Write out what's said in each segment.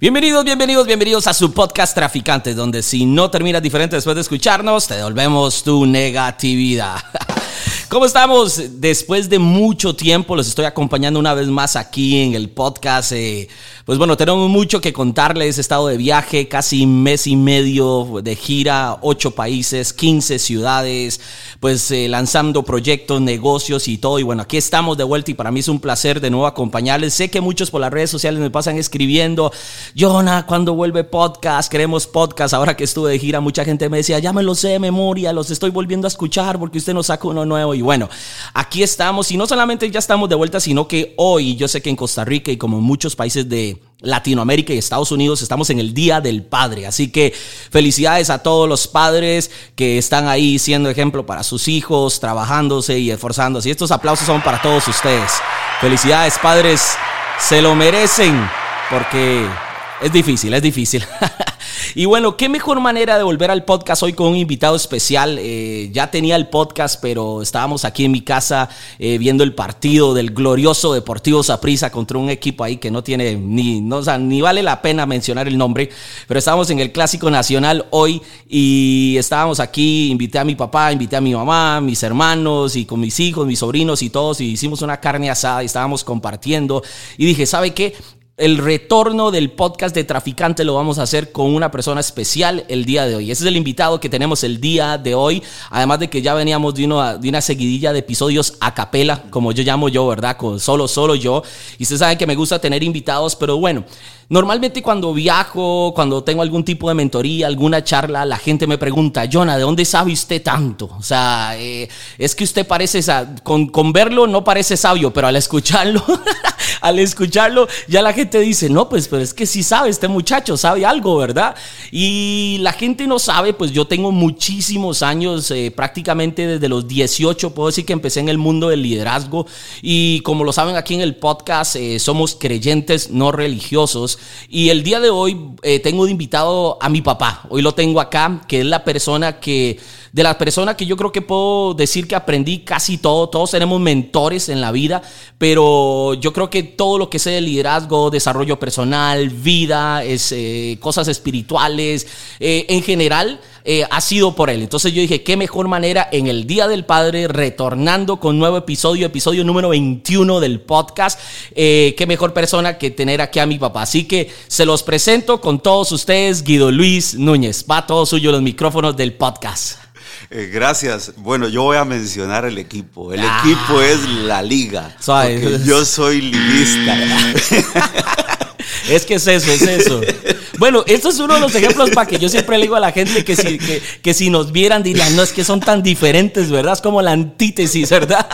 Bienvenidos, bienvenidos, bienvenidos a su podcast Traficantes, donde si no terminas diferente después de escucharnos, te devolvemos tu negatividad. ¿Cómo estamos? Después de mucho tiempo los estoy acompañando una vez más aquí en el podcast. Eh, pues bueno, tenemos mucho que contarles. He estado de viaje, casi mes y medio de gira, ocho países, 15 ciudades, pues eh, lanzando proyectos, negocios y todo. Y bueno, aquí estamos de vuelta y para mí es un placer de nuevo acompañarles. Sé que muchos por las redes sociales me pasan escribiendo, Jonah, ¿cuándo vuelve podcast? Queremos podcast. Ahora que estuve de gira, mucha gente me decía, ya me lo sé de memoria, los estoy volviendo a escuchar porque usted nos saca uno nuevo. Y bueno, aquí estamos y no solamente ya estamos de vuelta, sino que hoy yo sé que en Costa Rica y como en muchos países de Latinoamérica y Estados Unidos estamos en el Día del Padre. Así que felicidades a todos los padres que están ahí siendo ejemplo para sus hijos, trabajándose y esforzándose. Y estos aplausos son para todos ustedes. Felicidades padres, se lo merecen porque es difícil, es difícil. Y bueno, qué mejor manera de volver al podcast hoy con un invitado especial. Eh, ya tenía el podcast, pero estábamos aquí en mi casa eh, viendo el partido del glorioso Deportivo Saprissa contra un equipo ahí que no tiene ni, no, ni vale la pena mencionar el nombre. Pero estábamos en el Clásico Nacional hoy y estábamos aquí. Invité a mi papá, invité a mi mamá, mis hermanos y con mis hijos, mis sobrinos y todos. Y hicimos una carne asada y estábamos compartiendo. Y dije, ¿sabe qué? El retorno del podcast de Traficante lo vamos a hacer con una persona especial el día de hoy. Ese es el invitado que tenemos el día de hoy. Además de que ya veníamos de, de una seguidilla de episodios a capela, como yo llamo yo, ¿verdad? Con solo, solo yo. Y ustedes saben que me gusta tener invitados, pero bueno. Normalmente cuando viajo, cuando tengo algún tipo de mentoría, alguna charla, la gente me pregunta, Jonah, ¿de dónde sabe usted tanto? O sea, eh, es que usted parece, con, con verlo no parece sabio, pero al escucharlo, al escucharlo, ya la gente dice, no, pues, pero es que sí sabe, este muchacho sabe algo, ¿verdad? Y la gente no sabe, pues yo tengo muchísimos años, eh, prácticamente desde los 18, puedo decir que empecé en el mundo del liderazgo y como lo saben aquí en el podcast, eh, somos creyentes no religiosos. Y el día de hoy eh, tengo de invitado a mi papá. Hoy lo tengo acá, que es la persona que, de las personas que yo creo que puedo decir que aprendí casi todo. Todos tenemos mentores en la vida, pero yo creo que todo lo que sea de liderazgo, desarrollo personal, vida, es, eh, cosas espirituales, eh, en general, eh, ha sido por él. Entonces yo dije, qué mejor manera en el Día del Padre, retornando con nuevo episodio, episodio número 21 del podcast, eh, qué mejor persona que tener aquí a mi papá. Así que se los presento con todos ustedes, Guido Luis Núñez. Va todo suyo los micrófonos del podcast. Eh, gracias. Bueno, yo voy a mencionar el equipo. El ah. equipo es la liga. Yo soy liguista. es que es eso, es eso. Bueno, esto es uno de los ejemplos para que yo siempre le digo a la gente que si, que, si nos vieran dirían, no, es que son tan diferentes, ¿verdad? Es como la antítesis, ¿verdad?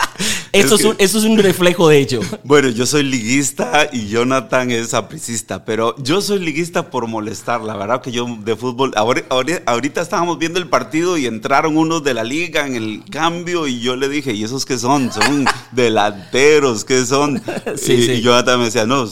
Eso es, un, eso es un reflejo de ello. Bueno, yo soy liguista y Jonathan es apricista, pero yo soy liguista por molestar, la verdad que yo de fútbol, ahorita, estábamos viendo el partido y entraron unos de la liga en el cambio y yo le dije, ¿y esos qué son? Son delanteros, ¿qué son? Sí, y, sí. Jonathan me decía, no,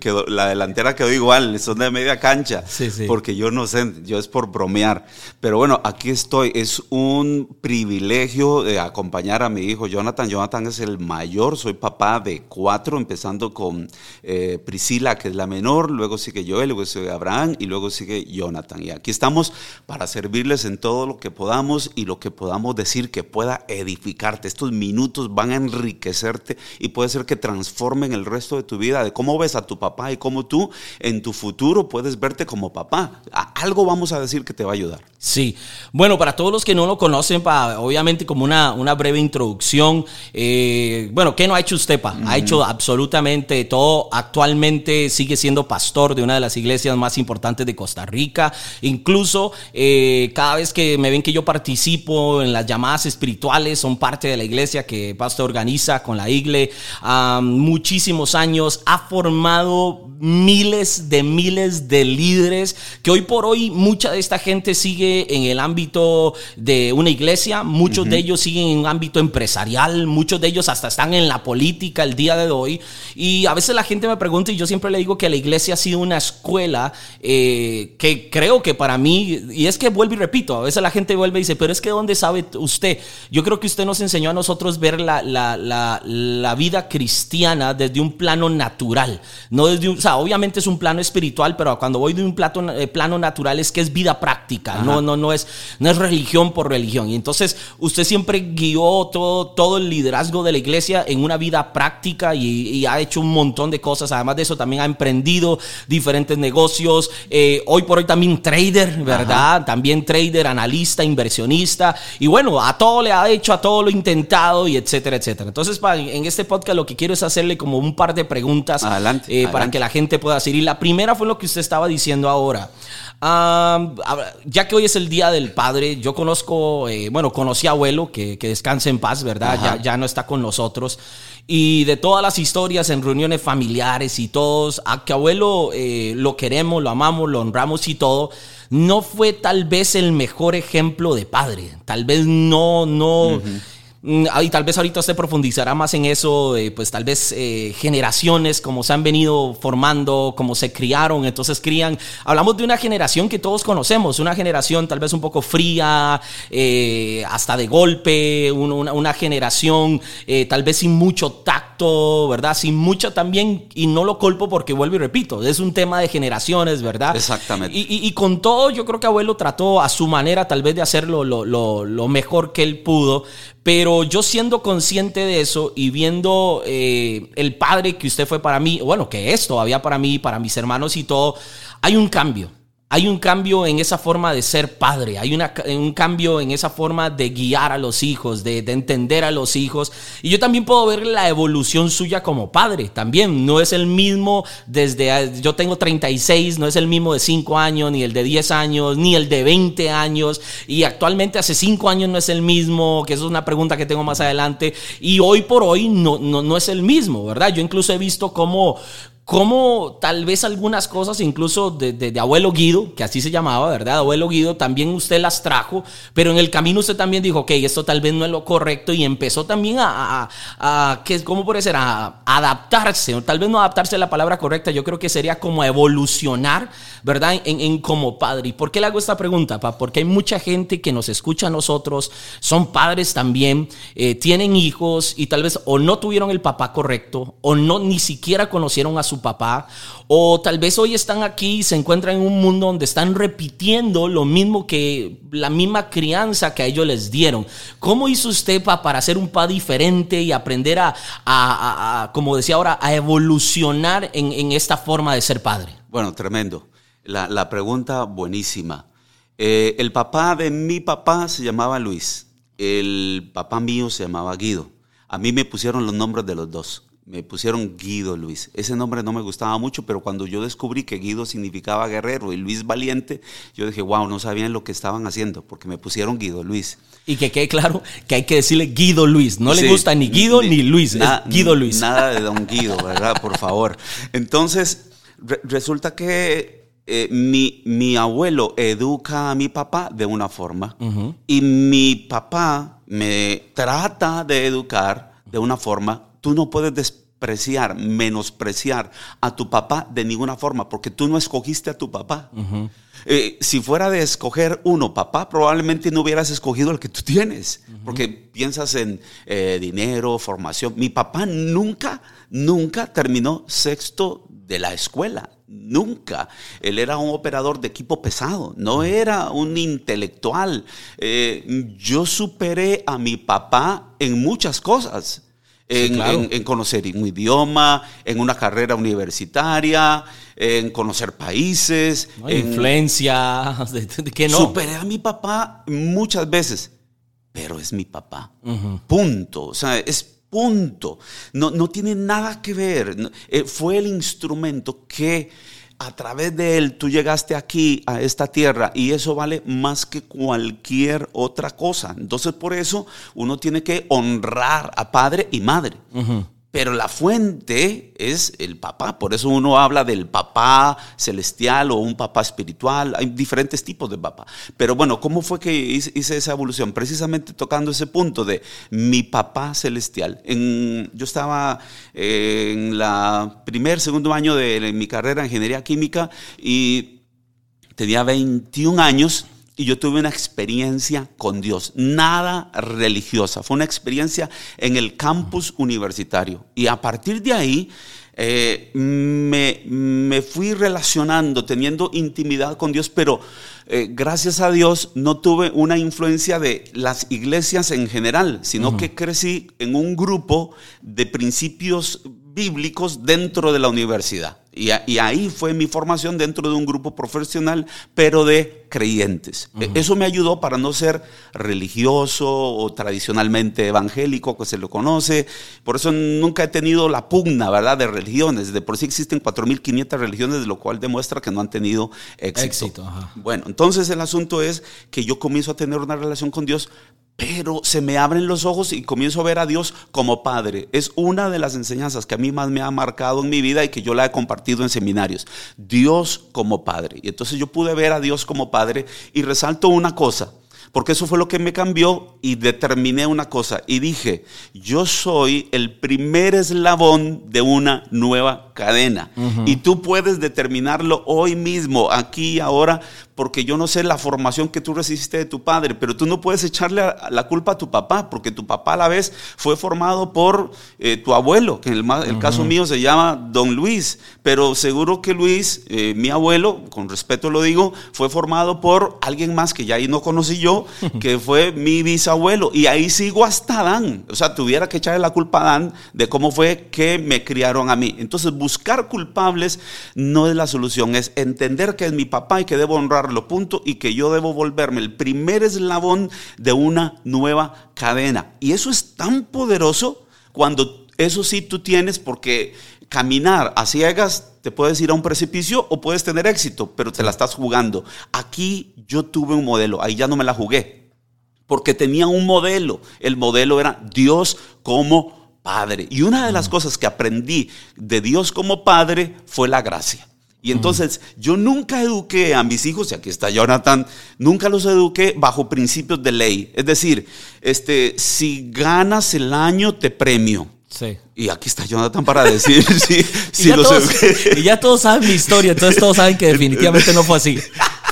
quedó, la delantera quedó igual, son de media cancha porque yo no sé, yo es por bromear. Pero bueno, aquí estoy. Es un privilegio de acompañar a mi hijo Jonathan. Jonathan es el mayor, soy papá de cuatro, empezando con eh, Priscila, que es la menor, luego sigue Joel, luego sigue Abraham y luego sigue Jonathan. Y aquí estamos para servirles en todo lo que podamos y lo que podamos decir que pueda edificarte. Estos minutos van a enriquecerte y puede ser que transformen el resto de tu vida, de cómo ves a tu papá y cómo tú en tu futuro puedes verte como papá. Algo vamos a decir que te va a ayudar. Sí, bueno, para todos los que no lo conocen, obviamente como una, una breve introducción, eh, bueno, ¿qué no ha hecho usted, pa? Ha hecho absolutamente todo. Actualmente sigue siendo pastor de una de las iglesias más importantes de Costa Rica. Incluso eh, cada vez que me ven que yo participo en las llamadas espirituales, son parte de la iglesia que pastor organiza con la iglesia. muchísimos años, ha formado miles de miles de líderes que hoy por hoy mucha de esta gente sigue en el ámbito de una iglesia, muchos de ellos siguen en un ámbito empresarial, muchos de ellos ellos hasta están en la política el día de hoy. Y a veces la gente me pregunta y yo siempre le digo que la iglesia ha sido una escuela eh, que creo que para mí, y es que vuelvo y repito, a veces la gente vuelve y dice, pero es que ¿dónde sabe usted? Yo creo que usted nos enseñó a nosotros ver la, la, la, la vida cristiana desde un plano natural, no desde un, o sea, obviamente es un plano espiritual, pero cuando voy de un plato, eh, plano natural es que es vida práctica, no, no, no, es, no es religión por religión. Y entonces usted siempre guió todo, todo el liderazgo de la iglesia en una vida práctica y, ha hecho un montón de cosas. Además de eso, también ha emprendido diferentes negocios. Eh, hoy por hoy también trader, ¿verdad? También trader, analista, inversionista. Y bueno, a todo le ha hecho, a todo lo intentado y etcétera, etcétera. Entonces, en este podcast lo que quiero es hacerle como un par de preguntas adelante, eh, para que la gente pueda seguir. Y la primera fue lo que usted estaba diciendo ahora. Ya que hoy es el Día del Padre, yo conozco, eh, bueno, conocí a abuelo, que, que descanse en paz, ¿verdad? Ya, ya, no está con nosotros. Y de todas las historias en reuniones familiares y todos, a que abuelo eh, lo queremos, lo amamos, lo honramos y todo, no fue tal vez el mejor ejemplo de padre. Tal vez no, no. Y tal vez ahorita usted profundizará más en eso, pues tal vez eh, generaciones, como se han venido formando, como se criaron, entonces crían. Hablamos de una generación que todos conocemos, una generación tal vez un poco fría, eh, hasta de golpe, una, generación eh, tal vez sin mucho tacto, ¿verdad? Sin mucho también, y no lo culpo porque vuelvo y repito, es un tema de generaciones, ¿verdad? Exactamente. Y, con todo, yo creo que abuelo trató a su manera tal vez de hacerlo lo, lo mejor que él pudo, pero yo siendo consciente de eso y viendo eh, el padre que usted fue para mí, bueno, que es todavía para mí, para mis hermanos y todo, hay un cambio. Hay un cambio en esa forma de ser padre, hay un cambio en esa forma de guiar a los hijos, de, entender a los hijos. Y yo también puedo ver la evolución suya como padre. También no es el mismo desde, yo tengo 36, no es el mismo de 5 años, ni el de 10 años, ni el de 20 años. Y actualmente hace 5 años no es el mismo, que eso es una pregunta que tengo más adelante. Y hoy por hoy no, no, no es el mismo, ¿verdad? Yo incluso he visto cómo cómo tal vez algunas cosas, incluso de, abuelo Guido, que así se llamaba, ¿verdad? Abuelo Guido, también usted las trajo, pero en el camino usted también dijo, ok, esto tal vez no es lo correcto y empezó también a, a, ¿cómo puede ser? A, adaptarse, o tal vez no adaptarse a la palabra correcta, yo creo que sería como evolucionar, ¿verdad? En, como padre. ¿Y por qué le hago esta pregunta, papá? Porque hay mucha gente que nos escucha a nosotros, son padres también, eh, tienen hijos y tal vez o no tuvieron el papá correcto o no ni siquiera conocieron a su papá, o tal vez hoy están aquí y se encuentran en un mundo donde están repitiendo lo mismo que la misma crianza que a ellos les dieron. ¿Cómo hizo usted para ser un papá diferente y aprender a, como decía ahora, a evolucionar en, esta forma de ser padre? Bueno, tremendo. La, pregunta buenísima. Eh, el papá de mi papá se llamaba Luis. El papá mío se llamaba Guido. A mí me pusieron los nombres de los dos me pusieron Guido Luis. Ese nombre no me gustaba mucho, pero cuando yo descubrí que Guido significaba guerrero y Luis valiente, yo dije, wow, no sabían lo que estaban haciendo, porque me pusieron Guido Luis. Y que quede claro que hay que decirle Guido Luis. No le gusta ni Guido ni, Luis, es Guido Luis. Nada de don Guido, ¿verdad? Por favor. Entonces, resulta que eh, mi, mi, abuelo educa a mi papá de una forma y mi papá me trata de educar de una forma tú no puedes despreciar, menospreciar a tu papá de ninguna forma, porque tú no escogiste a tu papá. Eh, si fuera de escoger uno, papá, probablemente no hubieras escogido el que tú tienes, porque piensas en eh, dinero, formación. Mi papá nunca, nunca terminó sexto de la escuela. Nunca. Él era un operador de equipo pesado, no era un intelectual. Eh, yo superé a mi papá en muchas cosas en, conocer un idioma, en una carrera universitaria, en conocer países. influencia, que no. Superé a mi papá muchas veces, pero es mi papá. Punto. O sea, es punto. No, no tiene nada que ver. Eh, fue el instrumento que a través de él tú llegaste aquí a esta tierra y eso vale más que cualquier otra cosa. Entonces por eso uno tiene que honrar a padre y madre. Pero la fuente es el papá. Por eso uno habla del papá celestial o un papá espiritual. Hay diferentes tipos de papá. Pero bueno, ¿cómo fue que hice esa evolución? Precisamente tocando ese punto de mi papá celestial. yo estaba eh, en la primer, segundo año de mi carrera en ingeniería química y tenía 21 años y yo tuve una experiencia con Dios, nada religiosa, fue una experiencia en el campus universitario. Y a partir de ahí eh, me, fui relacionando, teniendo intimidad con Dios, pero eh, gracias a Dios no tuve una influencia de las iglesias en general, sino que crecí en un grupo de principios bíblicos dentro de la universidad. Y, ahí fue mi formación dentro de un grupo profesional, pero de creyentes. E, eso me ayudó para no ser religioso o tradicionalmente evangélico, que se lo conoce. Por eso nunca he tenido la pugna, ¿verdad?, de religiones. De por sí existen 4.500 religiones, de lo cual demuestra que no han tenido éxito. bueno, entonces el asunto es que yo comienzo a tener una relación con Dios, pero se me abren los ojos y comienzo a ver a Dios como Padre. Es una de las enseñanzas que a mí más me ha marcado en mi vida y que yo la he compartido en seminarios. Dios como Padre. Y entonces yo pude ver a Dios como Padre y resalto una cosa. Porque eso fue lo que me cambió y determiné una cosa. Y dije, yo soy el primer eslabón de una nueva cadena. Y tú puedes determinarlo hoy mismo, aquí y ahora, porque yo no sé la formación que tú recibiste de tu padre, pero tú no puedes echarle la culpa a tu papá, porque tu papá a la vez fue formado por eh, tu abuelo, que en el, caso mío se llama Don Luis, pero seguro que Luis, eh, mi abuelo, con respeto lo digo, fue formado por alguien más que ya ahí no conocí yo, que fue mi bisabuelo, y ahí sigo hasta Adán, o sea, tuviera que echarle la culpa a Adán de cómo fue que me criaron a mí. Entonces, buscar culpables no es la solución, es entender que es mi papá y que debo honrar lo punto, y que yo debo volverme el primer eslabón de una nueva cadena. Y eso es tan poderoso cuando eso sí tú tienes, porque caminar a ciegas te puedes ir a un precipicio o puedes tener éxito, pero te la estás jugando. Aquí yo tuve un modelo, ahí ya no me la jugué, porque tenía un modelo. El modelo era Dios como Padre. Y una de las cosas que aprendí de Dios como Padre fue la gracia. Y entonces yo nunca eduqué a mis hijos, y aquí está Jonathan, nunca los eduqué bajo principios de ley. Es decir, este, si ganas el año, te premio. Sí. Y aquí está Jonathan para decir si, si los y ya todos saben mi historia, entonces todos saben que definitivamente no fue así.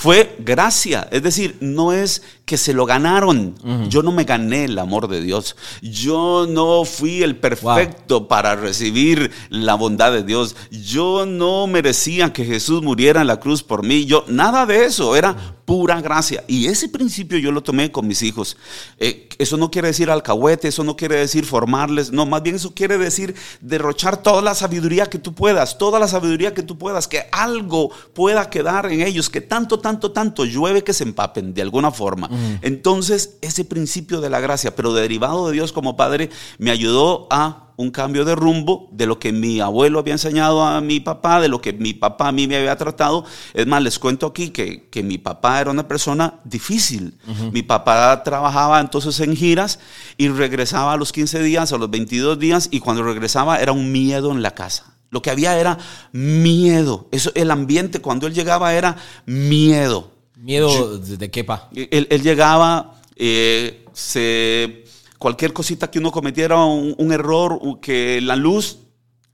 Fue gracia, es decir, no es que se lo ganaron. Yo no me gané el amor de Dios. Yo no fui el perfecto para recibir la bondad de Dios. Yo no merecía que Jesús muriera en la cruz por mí. Yo nada de eso, era pura gracia. Y ese principio yo lo tomé con mis hijos. Eh, eso no quiere decir alcahuete, eso no quiere decir formarles, no, más bien eso quiere decir derrochar toda la sabiduría que tú puedas, toda la sabiduría que tú puedas, que algo pueda quedar en ellos, que tanto, tanto, tanto llueve que se empapen de alguna forma. Entonces, ese principio de la gracia, pero derivado de Dios como Padre, me ayudó a un cambio de rumbo de lo que mi abuelo había enseñado a mi papá, de lo que mi papá a mí me había tratado. Es más, les cuento aquí que, mi papá era una persona difícil. Mi papá trabajaba entonces en giras y regresaba a los 15 días, a los 22 días, y cuando regresaba era un miedo en la casa. Lo que había era miedo. Eso, el ambiente cuando él llegaba era miedo. ¿Miedo de qué, pa? Él, llegaba, eh, se, cualquier cosita que uno cometiera, un, error, que la luz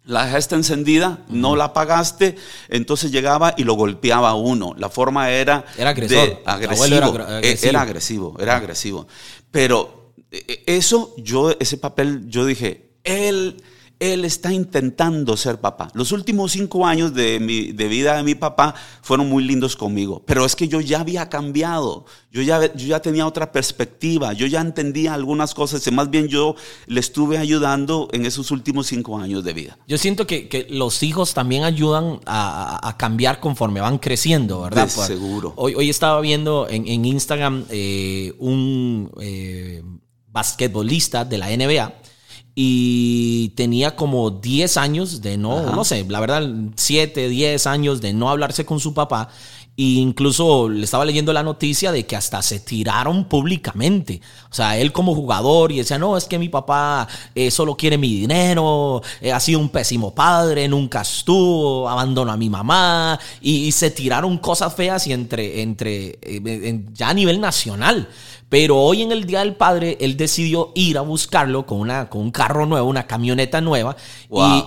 la dejaste encendida, no la apagaste, entonces llegaba y lo golpeaba a uno. La forma era... Era agresor. agresivo. Era agresivo. Era agresivo, era agresivo. Pero eh, eso, yo, ese papel, yo dije, él él está intentando ser papá. Los últimos cinco años de, mi, de vida de mi papá fueron muy lindos conmigo, pero es que yo ya había cambiado, yo ya, yo ya tenía otra perspectiva, yo ya entendía algunas cosas y más bien yo le estuve ayudando en esos últimos cinco años de vida. Yo siento que, los hijos también ayudan a, cambiar conforme van creciendo, ¿verdad? De seguro. Hoy, hoy estaba viendo en, Instagram eh, un eh, basquetbolista de la NBA y tenía como 10 años de no, no sé, la verdad, 7, 10 años de no hablarse con su papá E incluso le estaba leyendo la noticia de que hasta se tiraron públicamente. O sea, él como jugador y decía, no, es que mi papá eh, solo quiere mi dinero, eh, ha sido un pésimo padre, nunca estuvo, abandonó a mi mamá. Y, se tiraron cosas feas y entre, entre eh, ya a nivel nacional. Pero hoy en el Día del Padre, él decidió ir a buscarlo con, una, con un carro nuevo, una camioneta nueva.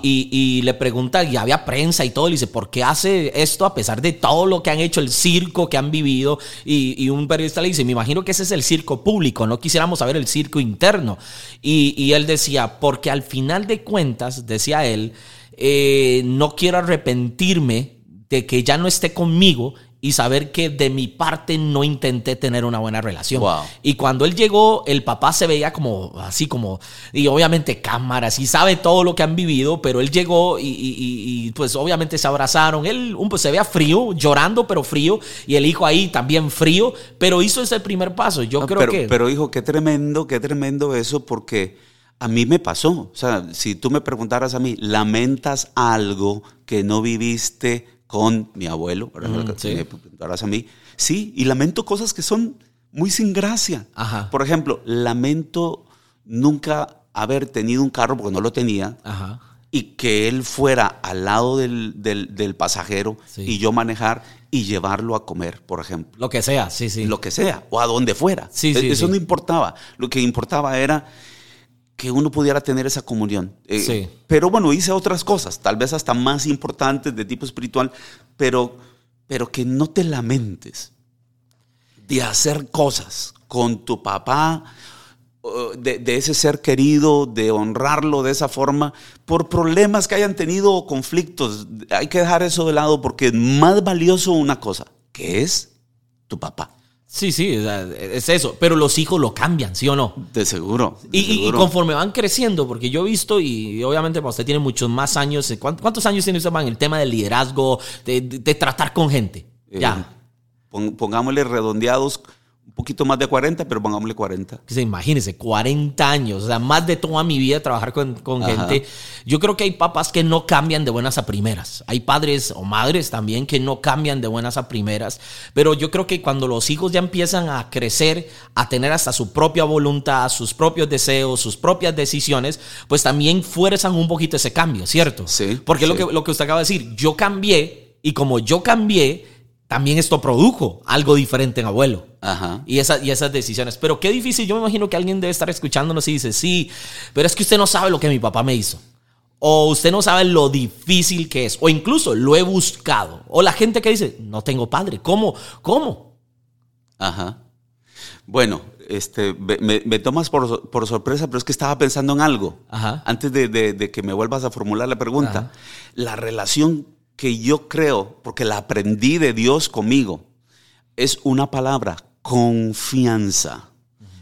Y, le pregunta, y había prensa y todo, le dice, ¿por qué hace esto a pesar de todo lo que han hecho, el circo que han vivido? Y, un periodista le dice, me imagino que ese es el circo público, no quisiéramos saber el circo interno. Y, él decía, porque al final de cuentas, decía él, eh, no quiero arrepentirme de que ya no esté conmigo y saber que de mi parte no intenté tener una buena relación. Y cuando él llegó, el papá se veía como así como, y obviamente cámaras, y sabe todo lo que han vivido, pero él llegó y, pues obviamente se abrazaron. Él pues, se veía frío, llorando, pero frío, y el hijo ahí también frío, pero hizo ese primer paso. Yo creo pero, que... Pero hijo, qué tremendo, qué tremendo eso, porque a mí me pasó. O sea, si tú me preguntaras a mí, ¿lamentas algo que no viviste? Con mi abuelo, mm, ¿sí? a mí. Sí, y lamento cosas que son muy sin gracia. Por ejemplo, lamento nunca haber tenido un carro porque no lo tenía. Y que él fuera al lado del, pasajero y yo manejar y llevarlo a comer, por ejemplo. Lo que sea, sí, sí. Lo que sea, o a donde fuera. Sí, e, Eso no importaba. Lo que importaba era que uno pudiera tener esa comunión. Eh, sí. Pero bueno, hice otras cosas, tal vez hasta más importantes de tipo espiritual, pero, pero que no te lamentes de hacer cosas con tu papá, de, de, ese ser querido, de honrarlo de esa forma, por problemas que hayan tenido o conflictos. Hay que dejar eso de lado porque es más valioso una cosa, que es tu papá. Sí, sí, es eso. Pero los hijos lo cambian, ¿sí o no? De seguro. y, conforme van creciendo, porque yo he visto, y obviamente usted tiene muchos más años, ¿cuántos años tiene usted en el tema del liderazgo, de, tratar con gente? Eh, ya. Pongámosle redondeados poquito más de 40, pero pongámosle 40. Imagínense, 40 años, o sea, más de toda mi vida trabajar con, gente. Yo creo que hay papás que no cambian de buenas a primeras. Hay padres o madres también que no cambian de buenas a primeras. Pero yo creo que cuando los hijos ya empiezan a crecer, a tener hasta su propia voluntad, sus propios deseos, sus propias decisiones, pues también fuerzan un poquito ese cambio, ¿cierto? Sí. Porque Lo, que, lo que usted acaba de decir, yo cambié y como yo cambié, también esto produjo algo diferente en abuelo. Ajá. Y, esa, y esas decisiones. Pero qué difícil, yo me imagino que alguien debe estar escuchándonos y dice, sí, pero es que usted no sabe lo que mi papá me hizo. O usted no sabe lo difícil que es. O incluso lo he buscado. O la gente que dice, no tengo padre. ¿Cómo? ¿Cómo? Ajá. Bueno, este, me, tomas por, sorpresa, pero es que estaba pensando en algo. Ajá. Antes de, que me vuelvas a formular la pregunta. La relación que yo creo, porque la aprendí de Dios conmigo, es una palabra, confianza.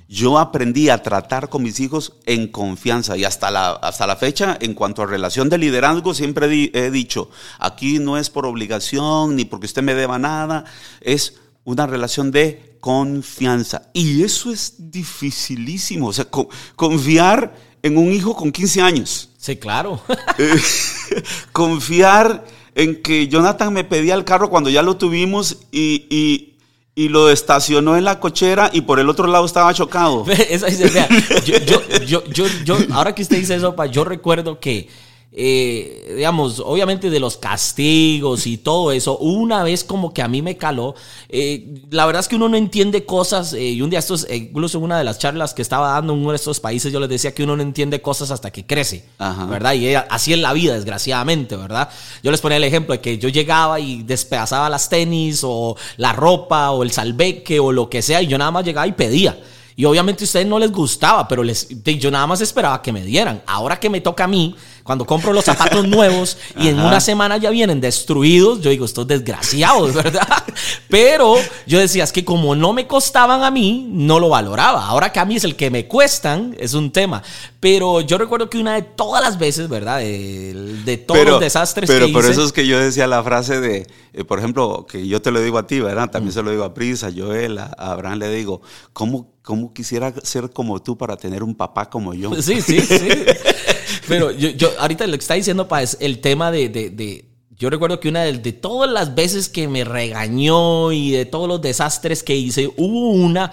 Yo aprendí a tratar con mis hijos en confianza y hasta la, hasta la fecha, en cuanto a relación de liderazgo, siempre he dicho, aquí no es por obligación ni porque usted me deba nada, es una relación de confianza. Y eso es dificilísimo, o sea, confiar en un hijo con 15 años. Sí, claro. Eh, confiar en que Jonathan me pedía el carro cuando ya lo tuvimos y, lo estacionó en la cochera y por el otro lado estaba chocado. ahora que usted dice eso, yo recuerdo que eh, digamos, obviamente de los castigos y todo eso, una vez como que a mí me caló, eh, la verdad es que uno no entiende cosas, eh, y un día estos, incluso en una de las charlas que estaba dando en uno de estos países, yo les decía que uno no entiende cosas hasta que crece, ¿verdad? Y así es la vida, desgraciadamente, ¿verdad? Yo les ponía el ejemplo de que yo llegaba y despedazaba las tenis o la ropa o el salveque o lo que sea, y yo nada más llegaba y pedía. Y obviamente a ustedes no les gustaba, pero les, yo nada más esperaba que me dieran. Ahora que me toca a mí, cuando compro los zapatos nuevos y en una semana ya vienen destruidos, yo digo, estos desgraciados, ¿verdad? Pero yo decía, es que como no me costaban a mí, no lo valoraba. Ahora que a mí es el que me cuestan, es un tema. Pero yo recuerdo que una de todas las veces, ¿verdad? De, todos los desastres pero, que Pero por eso es que yo decía la frase de, eh, por ejemplo, que yo te lo digo a ti, ¿verdad? También mm. se lo digo a Prisa, a Joel, a, Abraham le digo, ¿cómo, ¿cómo quisiera ser como tú para tener un papá como yo? Sí, sí, sí. Pero yo, yo ahorita lo que está diciendo, pa, es el tema de, yo recuerdo que una de, de, todas las veces que me regañó y de todos los desastres que hice, hubo una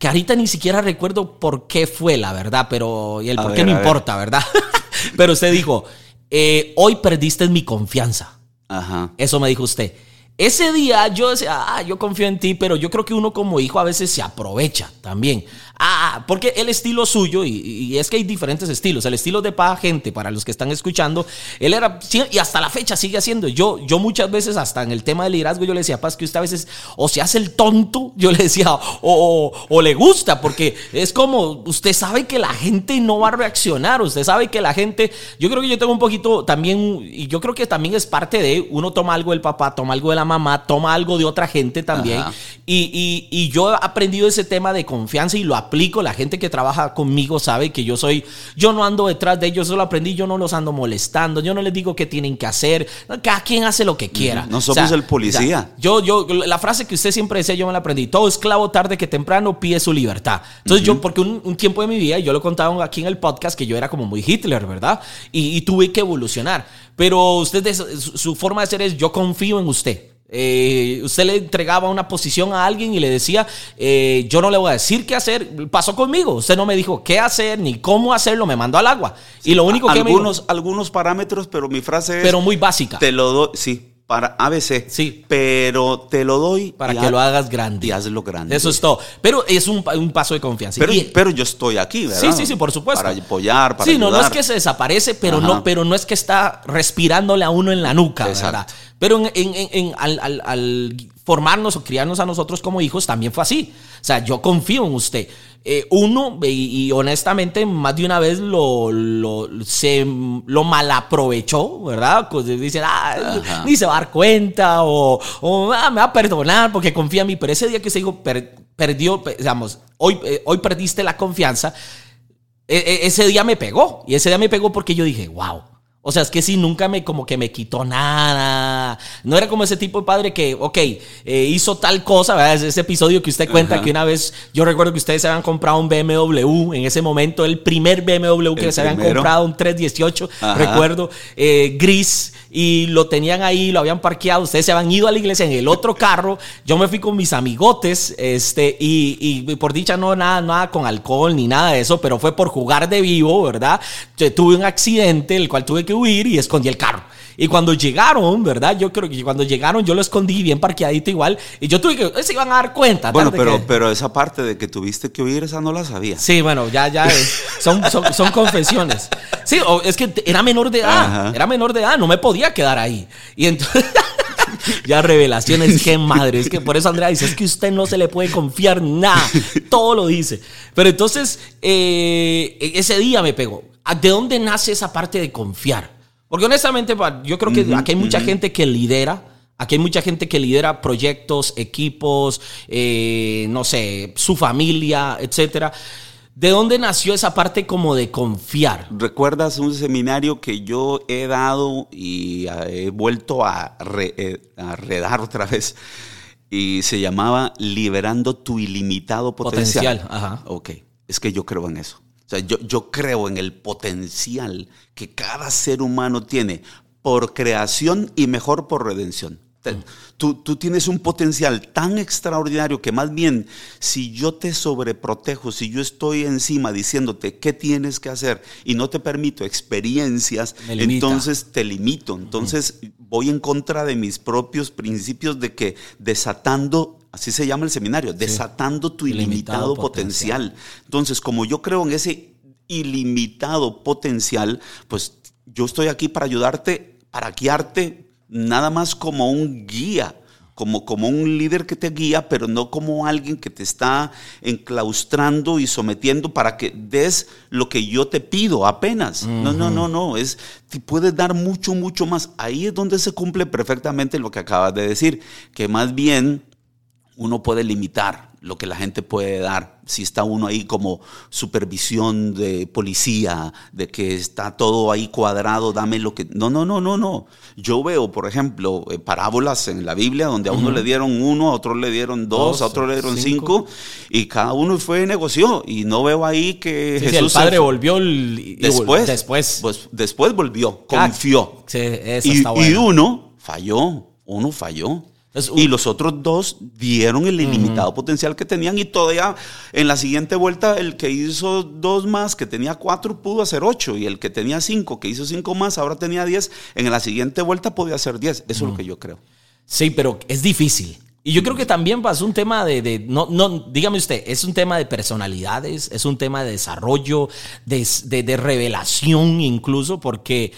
que ahorita ni siquiera recuerdo por qué fue, la verdad, pero y el por qué no importa, ¿verdad? pero usted dijo, eh, hoy perdiste mi confianza. Ajá. Eso me dijo usted. Ese día yo decía, ah, yo confío en ti, pero yo creo que uno como hijo a veces se aprovecha también. Ah, porque el estilo suyo, y, es que hay diferentes estilos, el estilo de pa gente, para los que están escuchando, él era, y hasta la fecha sigue haciendo. Yo, yo muchas veces, hasta en el tema del liderazgo, yo le decía, Paz, que usted a veces o se hace el tonto, yo le decía, o, o, le gusta, porque es como, usted sabe que la gente no va a reaccionar, usted sabe que la gente, yo creo que yo tengo un poquito también, y yo creo que también es parte de, uno toma algo del papá, toma algo de la mamá, toma algo de otra gente también, y, y, y yo he aprendido ese tema de confianza y lo aplico, la gente que trabaja conmigo sabe que yo soy, yo no ando detrás de ellos, solo aprendí, yo no los ando molestando, yo no les digo qué tienen que hacer, cada quien hace lo que quiera. No somos el policía. yo, yo, la frase que usted siempre decía, yo me la aprendí, todo esclavo tarde que temprano pide su libertad. Entonces yo, porque un, tiempo de mi vida, yo lo contaba aquí en el podcast, que yo era como muy Hitler, ¿verdad? Y, y tuve que evolucionar. Pero usted, su forma de ser es, yo confío en usted. Eh, usted le entregaba una posición a alguien y le decía, eh, yo no le voy a decir qué hacer, pasó conmigo, usted no me dijo qué hacer ni cómo hacerlo, me mandó al agua. y lo único que algunos, Algunos parámetros, pero mi frase es... Pero muy básica. Te lo doy, sí, para ABC. Sí. Pero te lo doy. Para que lo hagas grande. Y hazlo grande. Eso es todo. Pero es un, paso de confianza. Pero, pero, yo estoy aquí, ¿verdad? Sí, sí, sí, por supuesto. Para apoyar, para Sí, no, no es que se desaparece, pero no, pero no es que está respirándole a uno en la nuca, ¿verdad? Pero en, al, formarnos o criarnos a nosotros como hijos también fue así. O sea, yo confío en usted. Eh, uno, y, honestamente, más de una vez lo, lo, se, lo malaprovechó, ¿verdad? Pues dicen, ah, ni se va a dar cuenta o, ah, me va a perdonar porque confía en mí. Pero ese día que se dijo, perdió, digamos, hoy, eh, hoy perdiste la confianza, e, e, ese día me pegó. Y ese día me pegó porque yo dije, wow. O sea, es que sí, nunca me como que me quitó nada. No era como ese tipo de padre que, ok, eh, hizo tal cosa, ¿verdad? Ese episodio que usted cuenta que una vez, yo recuerdo que ustedes se habían comprado un BMW en ese momento, el primer BMW que se habían comprado, un 318, recuerdo, eh, gris, y lo tenían ahí, lo habían parqueado, ustedes se habían ido a la iglesia en el otro carro, yo me fui con mis amigotes, este, y, y por dicha no nada, nada con alcohol ni nada de eso, pero fue por jugar de vivo, ¿verdad? tuve un accidente, el cual tuve que huir y escondí el carro. Y cuando llegaron, ¿verdad? Yo creo que cuando llegaron yo lo escondí bien parqueadito igual. Y yo tuve que, se iban a dar cuenta. Bueno, pero, pero esa parte de que tuviste que huir, esa no la sabía. Sí, bueno, ya, ya, son, son, confesiones. Sí, es que era menor de edad, era menor de edad, no me podía quedar ahí. Y entonces... ya revelaciones, qué madre. Es que por eso Andrea dice, es que usted no se le puede confiar nada. Todo lo dice. Pero entonces, eh, ese día me pegó. ¿De dónde nace esa parte de confiar? Porque honestamente, yo creo que aquí hay mucha gente que lidera. Aquí hay mucha gente que lidera proyectos, equipos, eh, no sé, su familia, etcétera. ¿De dónde nació esa parte como de confiar? ¿Recuerdas un seminario que yo he dado y he vuelto a, eh, redar otra vez? Y se llamaba Liberando tu ilimitado potencial. Potencial, ajá. Ok, es que yo creo en eso. O sea, yo, yo creo en el potencial que cada ser humano tiene por creación y mejor por redención. Tú, tú, tienes un potencial tan extraordinario que más bien si yo te sobreprotejo, si yo estoy encima diciéndote qué tienes que hacer y no te permito experiencias, entonces te limito. Entonces voy en contra de mis propios principios de que desatando así se llama el seminario, desatando tu ilimitado, potencial. Entonces, como yo creo en ese ilimitado potencial, pues yo estoy aquí para ayudarte, para guiarte, nada más como un guía. Como, como, un líder que te guía, pero no como alguien que te está enclaustrando y sometiendo para que des lo que yo te pido apenas. No, no, no, no. Es, te puedes dar mucho, mucho más. Ahí es donde se cumple perfectamente lo que acabas de decir, que más bien uno puede limitar lo que la gente puede dar. Si está uno ahí como supervisión de policía, de que está todo ahí cuadrado, dame lo que... No, no, no, no, no. Yo veo, por ejemplo, eh, parábolas en la Biblia donde a uno le dieron uno, a otro le dieron dos, a otro le dieron cinco, y cada uno fue y negoció. Y no veo ahí que Jesús... el padre volvió después, después. Pues, después volvió, confió. Sí, eso y, y uno falló, uno falló. Y los otros dos dieron el ilimitado potencial que tenían y todavía en la siguiente vuelta el que hizo dos más, que tenía cuatro, pudo hacer ocho y el que tenía cinco, que hizo cinco más, ahora tenía diez, en la siguiente vuelta podía hacer diez. Eso es lo que yo creo. Sí, pero es difícil. Y yo creo que también es un tema de, no, no, dígame usted, es un tema de personalidades, es un tema de desarrollo, de, revelación incluso, porque,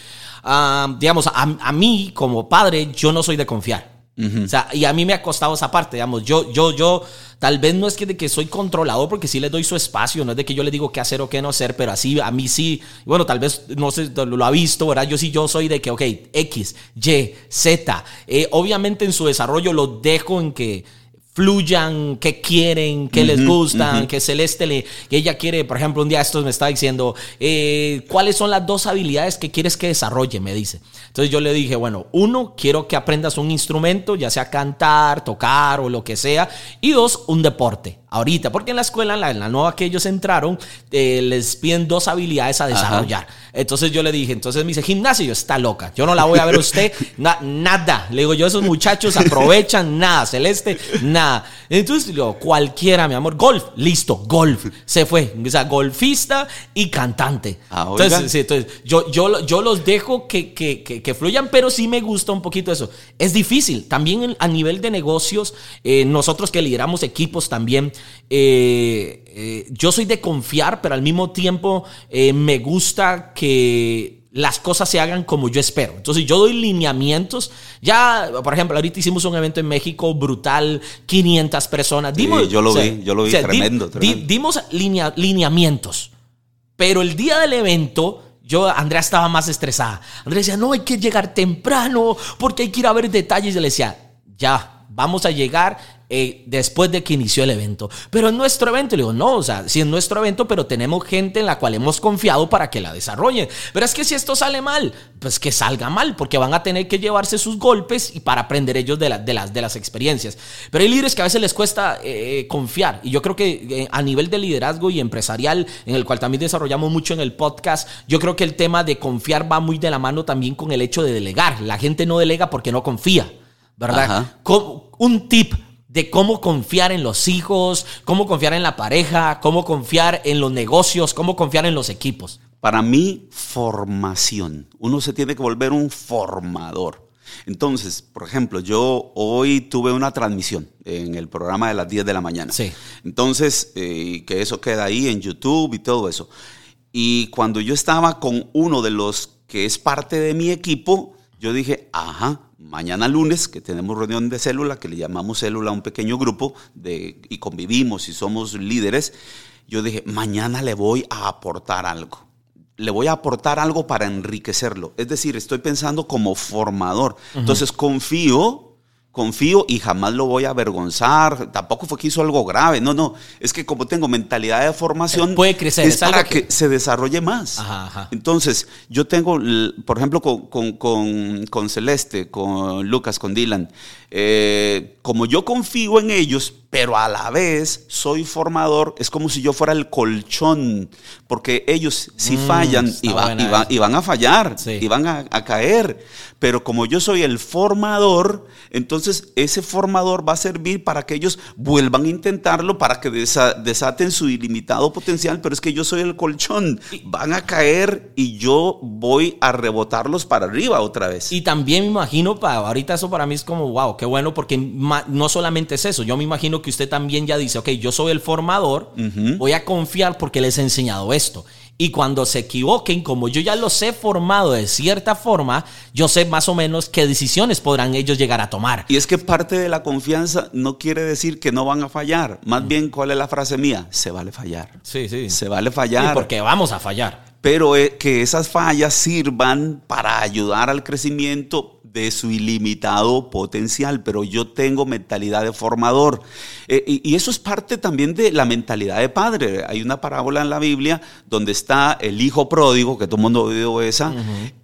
ah, digamos, a, a, mí como padre, yo no soy de confiar. O sea, y a mí me ha costado esa parte, digamos, yo, yo, yo, tal vez no es que de que soy controlador porque sí le doy su espacio, no es de que yo le digo qué hacer o qué no hacer, pero así a mí sí, bueno, tal vez, no sé, lo, ha visto, ¿verdad? Yo sí, yo soy de que, ok, X, Y, Z, eh, obviamente en su desarrollo lo dejo en que fluyan, qué quieren, qué les gustan, que Celeste le, que ella quiere, por ejemplo, un día esto me está diciendo, eh, ¿cuáles son las dos habilidades que quieres que desarrolle? Me dice. Entonces yo le dije, bueno, uno, quiero que aprendas un instrumento, ya sea cantar, tocar o lo que sea, y dos, un deporte ahorita, porque en la escuela, en la, nueva que ellos entraron, eh, les piden dos habilidades a desarrollar. Entonces yo le dije, entonces me dice, gimnasio, está loca, yo no la voy a ver usted, nada. Le digo, yo esos muchachos aprovechan nada, Celeste, nada. Entonces cualquiera, mi amor, golf, listo, golf, se fue. O sea, golfista y cantante. Ah, entonces, entonces yo, yo, yo los dejo que, que, que, fluyan, pero sí me gusta un poquito eso. Es difícil, también a nivel de negocios, eh, nosotros que lideramos equipos también, eh, eh, yo soy de confiar, pero al mismo tiempo me gusta que las cosas se hagan como yo espero. Entonces yo doy lineamientos. Ya, por ejemplo, ahorita hicimos un evento en México brutal, 500 personas. Dimos, yo lo vi, yo lo vi, tremendo, dimos lineamientos. Pero el día del evento, yo, Andrea estaba más estresada. Andrea decía, no, hay que llegar temprano porque hay que ir a ver detalles. Y le decía, ya, vamos a llegar eh, después de que inició el evento. Pero en nuestro evento, le digo, no, o sea, sí es nuestro evento, pero tenemos gente en la cual hemos confiado para que la desarrolle. Pero es que si esto sale mal, pues que salga mal, porque van a tener que llevarse sus golpes y para aprender ellos de, de, las, de las experiencias. Pero hay líderes que a veces les cuesta eh, confiar. Y yo creo que eh, a nivel de liderazgo y empresarial, en el cual también desarrollamos mucho en el podcast, yo creo que el tema de confiar va muy de la mano también con el hecho de delegar. La gente no delega porque no confía. ¿Verdad? Un tip de cómo confiar en los hijos, cómo confiar en la pareja, cómo confiar en los negocios, cómo confiar en los equipos. Para mí, formación. Uno se tiene que volver un formador. Entonces, por ejemplo, yo hoy tuve una transmisión en el programa de las 10 de la mañana. Sí. Entonces, eh, que eso queda ahí en YouTube y todo eso. Y cuando yo estaba con uno de los que es parte de mi equipo, yo dije, ajá, mañana lunes, que tenemos reunión de célula, que le llamamos célula a un pequeño grupo de, y convivimos y somos líderes, yo dije, mañana le voy a aportar algo. Le voy a aportar algo para enriquecerlo. Es decir, estoy pensando como formador. Entonces confío confío y jamás lo voy a avergonzar. Tampoco fue que hizo algo grave. No, no. Es que como tengo mentalidad de formación, puede crecer. Es, para que... se desarrolle más. Entonces, yo tengo, por ejemplo, con, con, Celeste, con Lucas, con Dylan, eh, como yo confío en ellos, pero a la vez soy formador, es como si yo fuera el colchón, porque ellos si mm, fallan y, van a fallar, y van a, caer, pero como yo soy el formador, entonces ese formador va a servir para que ellos vuelvan a intentarlo, para que desaten su ilimitado potencial, pero es que yo soy el colchón, van a caer y yo voy a rebotarlos para arriba otra vez. Y también me imagino, para, ahorita eso para mí es como, wow, qué bueno, porque no solamente es eso, yo me imagino que usted también ya dice, ok, yo soy el formador, voy a confiar porque les he enseñado esto. Y cuando se equivoquen, como yo ya los he formado de cierta forma, yo sé más o menos qué decisiones podrán ellos llegar a tomar. Y es que parte de la confianza no quiere decir que no van a fallar. Más bien, ¿cuál es la frase mía? Se vale fallar. Sí, sí. Se vale fallar. porque vamos a fallar. Pero eh, que esas fallas sirvan para ayudar al crecimiento de su ilimitado potencial, pero yo tengo mentalidad de formador. Eh, y, eso es parte también de la mentalidad de padre. Hay una parábola en la Biblia donde está el hijo pródigo, que todo el mundo ha oído esa,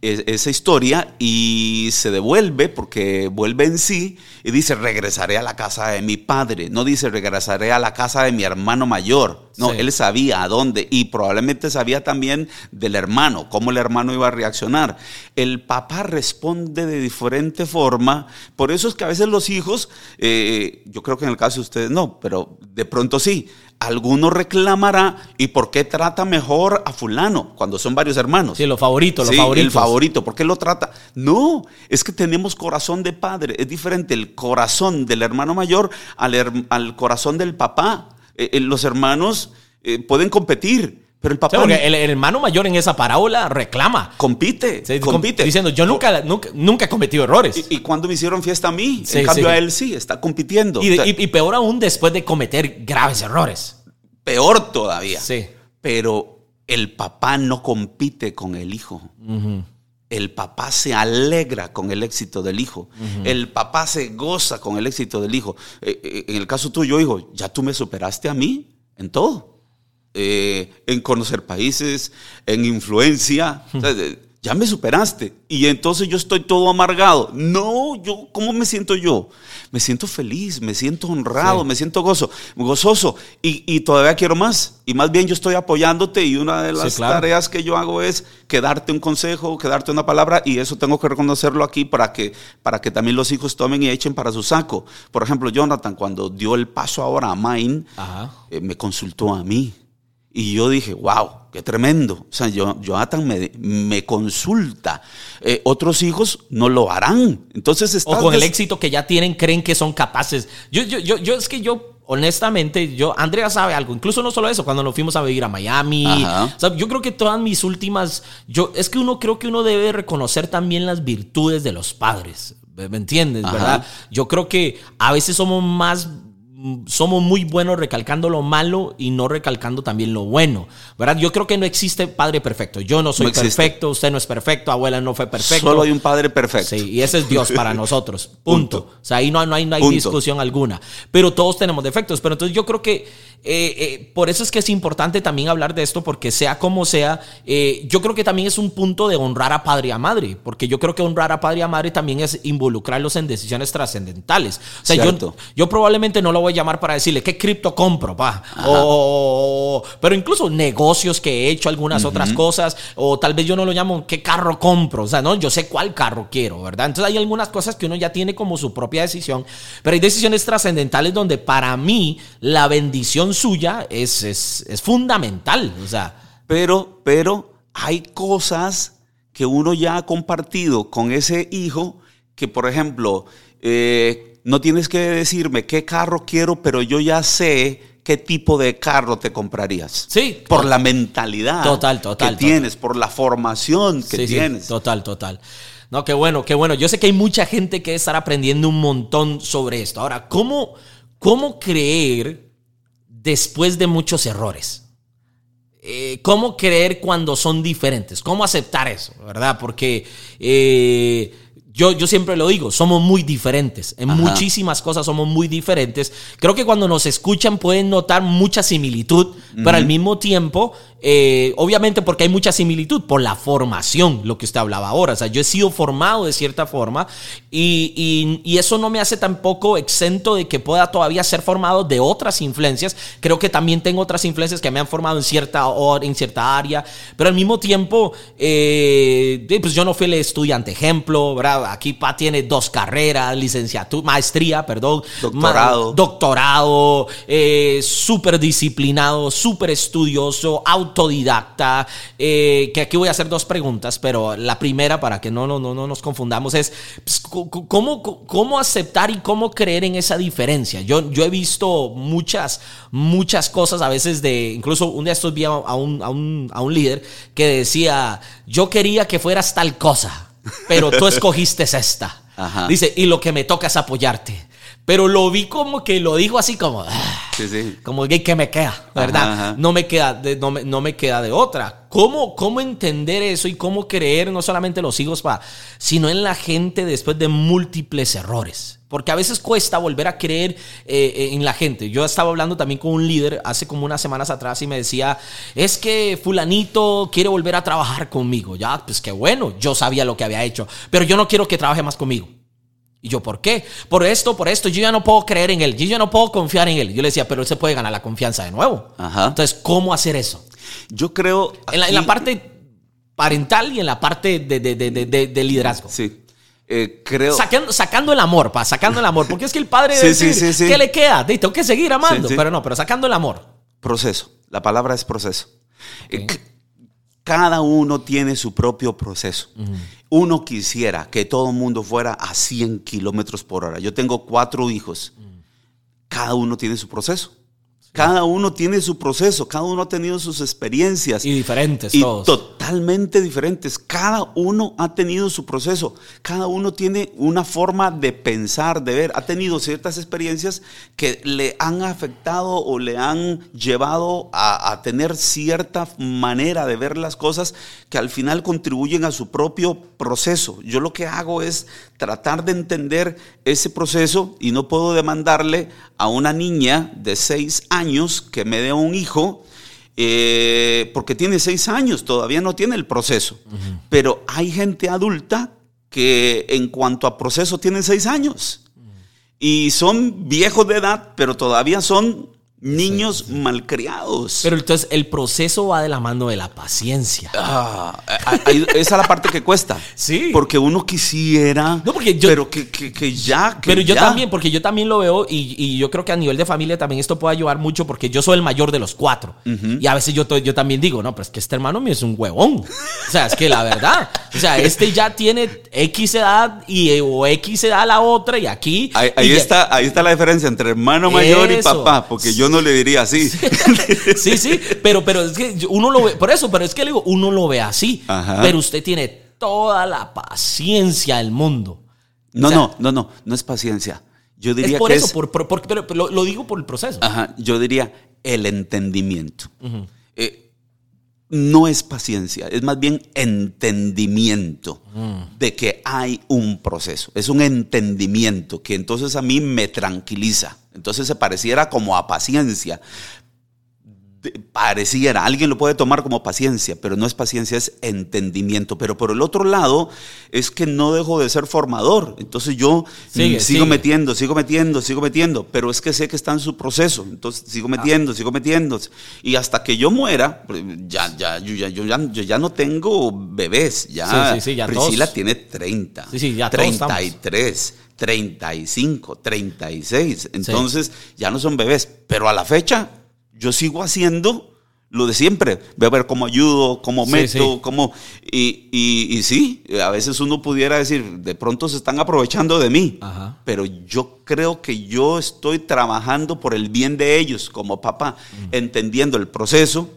esa historia, y se devuelve porque vuelve en sí y dice, regresaré a la casa de mi padre. No dice, regresaré a la casa de mi hermano mayor. No, él sabía a dónde y probablemente sabía también del hermano, cómo el hermano iba a reaccionar. El papá responde de diferente forma. Por eso es que a veces los hijos, eh, yo creo que en el caso de ustedes no, pero de pronto sí. Alguno reclamará, ¿y por qué trata mejor a fulano cuando son varios hermanos? Sí, los favoritos, los Sí, favoritos. El favorito, ¿por qué lo trata? No, es que tenemos corazón de padre. Es diferente el corazón del hermano mayor al, her- al corazón del papá. Eh, eh, los hermanos eh, pueden competir, pero el Sí, papá porque ni- el, el hermano mayor en esa parábola reclama. compite, Sí, compite. Diciendo, yo nunca, nunca, nunca he cometido errores. ¿Y, y cuándo me hicieron fiesta a mí? Sí, en cambio sí. a él sí, está compitiendo. Y, O sea, y- y peor aún después de cometer graves errores. peor todavía. Sí. Pero el papá no compite con el hijo. El papá se alegra con el éxito del hijo. El papá se goza con el éxito del hijo. Eh, eh, en el caso tuyo, hijo, ya tú me superaste a mí en todo. Eh, en conocer países, en influencia. O sea, ya me superaste. Y entonces yo estoy todo amargado. No, yo, ¿cómo me siento yo? Me siento feliz, me siento honrado, Sí. me siento gozo, gozoso. Y, y todavía quiero más. Y más bien yo estoy apoyándote y una de Sí, las claro. tareas que yo hago es que darte un consejo, que darte una palabra y eso tengo que reconocerlo aquí para que, para que también los hijos tomen y echen para su saco. Por ejemplo, Jonathan, cuando dio el paso ahora a Maine, eh, me consultó a mí. Y yo dije, wow, qué tremendo. O sea, yo, Jonathan me, me consulta. Eh, otros hijos no lo harán. Entonces O estás con el éxito que ya tienen, creen que son capaces. Yo, yo, yo, yo es que yo, honestamente, yo, Andrea sabe algo. Incluso no solo eso, cuando nos fuimos a vivir a Miami. O sea, yo creo que todas mis últimas. Yo, es que uno creo que uno debe reconocer también las virtudes de los padres. ¿Me entiendes? Ajá. ¿Verdad? Yo creo que a veces somos más somos muy buenos recalcando lo malo y no recalcando también lo bueno, ¿verdad? Yo creo que no existe padre perfecto. Yo no soy No perfecto, usted no es perfecto, abuela no fue perfecto. Solo hay un padre perfecto. Sí, y ese es Dios para nosotros. Punto. Punto. O sea, ahí no, no hay, no hay discusión alguna. Pero todos tenemos defectos. Pero entonces yo creo que eh, eh, por eso es que es importante también hablar de esto, porque sea como sea, eh, yo creo que también es un punto de honrar a padre y a madre. Porque yo creo que honrar a padre y a madre también es involucrarlos en decisiones trascendentales. O sea, yo, probablemente no lo voy a llamar para decirle qué cripto compro, pa. O, pero incluso negocios que he hecho, algunas otras cosas, o tal vez yo no lo llamo qué carro compro, o sea, no, yo sé cuál carro quiero, ¿verdad? Entonces hay algunas cosas que uno ya tiene como su propia decisión, pero hay decisiones trascendentales donde para mí la bendición suya es, es, es fundamental, o sea, Pero, pero hay cosas que uno ya ha compartido con ese hijo que, por ejemplo, eh, no tienes que decirme qué carro quiero, pero yo ya sé qué tipo de carro te comprarías. Sí, Por la mentalidad Total, total, que total. tienes, por la formación que Sí, sí, tienes. total, total. No, qué bueno, qué bueno. Yo sé que hay mucha gente que estar aprendiendo un montón sobre esto. Ahora, ¿cómo, cómo creer después de muchos errores? Eh, ¿Cómo creer cuando son diferentes? ¿Cómo aceptar eso? ¿Verdad? Porque eh, yo, yo siempre lo digo, somos muy diferentes. En Ajá. muchísimas cosas somos muy diferentes. Creo que cuando nos escuchan pueden notar mucha similitud, pero al mismo tiempo, eh, obviamente porque hay mucha similitud por la formación, lo que usted hablaba ahora. O sea, yo he sido formado de cierta forma y, y- y eso no me hace tampoco exento de que pueda todavía ser formado de otras influencias. Creo que también tengo otras influencias que me han formado en cierta, hora, en cierta área, pero al mismo tiempo, eh, pues yo no fui el estudiante ejemplo, ¿verdad? Aquí Pa tiene dos carreras, licenciatura, maestría, perdón, Doctorado. ma- doctorado, eh, súper disciplinado, súper estudioso, autodidacta. eh, que aquí voy a hacer dos preguntas, pero la primera, para que no, no, no, no nos confundamos, es pues, ¿cómo, cómo aceptar y cómo creer en esa diferencia. Yo, yo he visto muchas, muchas cosas a veces de, incluso un día estos vi a un, a un, a un líder que decía, yo quería que fueras tal cosa, pero tú escogiste esta. Ajá. Dice, y lo que me toca es apoyarte. Pero lo vi como que lo dijo así como, "Ah", Sí, sí. como que ¿qué me queda, ¿verdad? Ajá, ajá. No, me queda de, no, me, no me queda de otra. ¿Cómo, ¿Cómo entender eso y cómo creer no solamente en los hijos, pa, sino en la gente después de múltiples errores? Porque a veces cuesta volver a creer eh, en la gente. Yo estaba hablando también con un líder hace como unas semanas atrás y me decía, es que fulanito quiere volver a trabajar conmigo. Ya, pues qué bueno, yo sabía lo que había hecho, pero yo no quiero que trabaje más conmigo. Y yo, ¿por qué? Por esto, por esto, yo ya no puedo creer en él, yo ya no puedo confiar en él. Yo le decía, pero él se puede ganar la confianza de nuevo. Ajá. Entonces, ¿cómo hacer eso? Yo creo. En la, en la aquí- parte parental y en la parte de, de- de- de- de- de liderazgo. Sí. eh, creo... Sacando, sacando el amor, pa, sacando el amor. Porque es que el padre Sí, debe sí, decir, sí, sí. ¿qué le queda? Di, Tengo que seguir amando. Pero no, pero sacando el amor. Proceso. La palabra es proceso. Eh, c- Cada uno tiene su propio proceso. Uno quisiera que todo el mundo fuera a 100 kilómetros por hora. Yo tengo cuatro hijos. Cada uno tiene su proceso. Cada uno tiene su proceso. Cada uno ha tenido sus experiencias. Y diferentes Y todos. totalmente diferentes. Cada uno ha tenido su proceso. Cada uno tiene una forma de pensar, de ver. Ha tenido ciertas experiencias que le han afectado o le han llevado a, a tener cierta manera de ver las cosas que al final contribuyen a su propio proceso. Yo lo que hago es tratar de entender ese proceso y no puedo demandarle a una niña de seis años que me dé un hijo eh, porque tiene seis años, todavía no tiene el proceso. Pero hay gente adulta que en cuanto a proceso tienen seis años. Y son viejos de edad, pero todavía son niños malcriados. Pero entonces el proceso va de la mano de la paciencia. Ah, ah, ahí- esa es la parte que cuesta. Sí. Porque uno quisiera. No, porque yo- pero que, que- que ya. que Pero yo ya. también, porque yo también lo veo y, y yo creo que a nivel de familia también esto puede ayudar mucho porque yo soy el mayor de los cuatro. Y a veces yo, yo también digo, no, pero es que este hermano mío es un huevón. O sea, es que la verdad, o sea, este ya tiene X edad y, eh, o X edad la otra y aquí. Ahí, ahí y ya- está, ahí está la diferencia entre hermano mayor y papá, porque yo no le diría así. Sí, sí, pero, pero es que uno lo ve, por eso, pero es que le digo, uno lo ve así. Ajá. Pero usted tiene toda la paciencia del mundo. No, O sea, no, no, no, no es paciencia. Yo diría Es por que eso, es, por, por- por- pero lo, lo digo por el proceso. ajá, yo diría el entendimiento. Eh, no es paciencia, es más bien entendimiento de que hay un proceso. Es un entendimiento que entonces a mí me tranquiliza. Entonces se pareciera como a paciencia. De- pareciera, alguien lo puede tomar como paciencia, pero no es paciencia, es entendimiento. Pero por el otro lado, es que no dejo de ser formador. Entonces yo Sigue, mm, sigo sigue. metiendo, sigo metiendo, sigo metiendo, pero es que sé que está en su proceso. Entonces Ah. sigo metiendo, sigo metiendo. Y hasta que yo muera, ya, ya, yo, ya, yo ya, yo ya no tengo bebés. Ya, Sí, sí, sí, ya Priscila todos. tiene 30, Sí, sí, ya todos estamos. 33. 35, 36. Entonces ya no son bebés. Pero a la fecha yo sigo haciendo lo de siempre. Voy a ver cómo ayudo, cómo meto, sí. cómo... Y, y, y sí, a veces uno pudiera decir, de pronto se están aprovechando de mí. Ajá. Pero yo creo que yo estoy trabajando por el bien de ellos como papá, entendiendo el proceso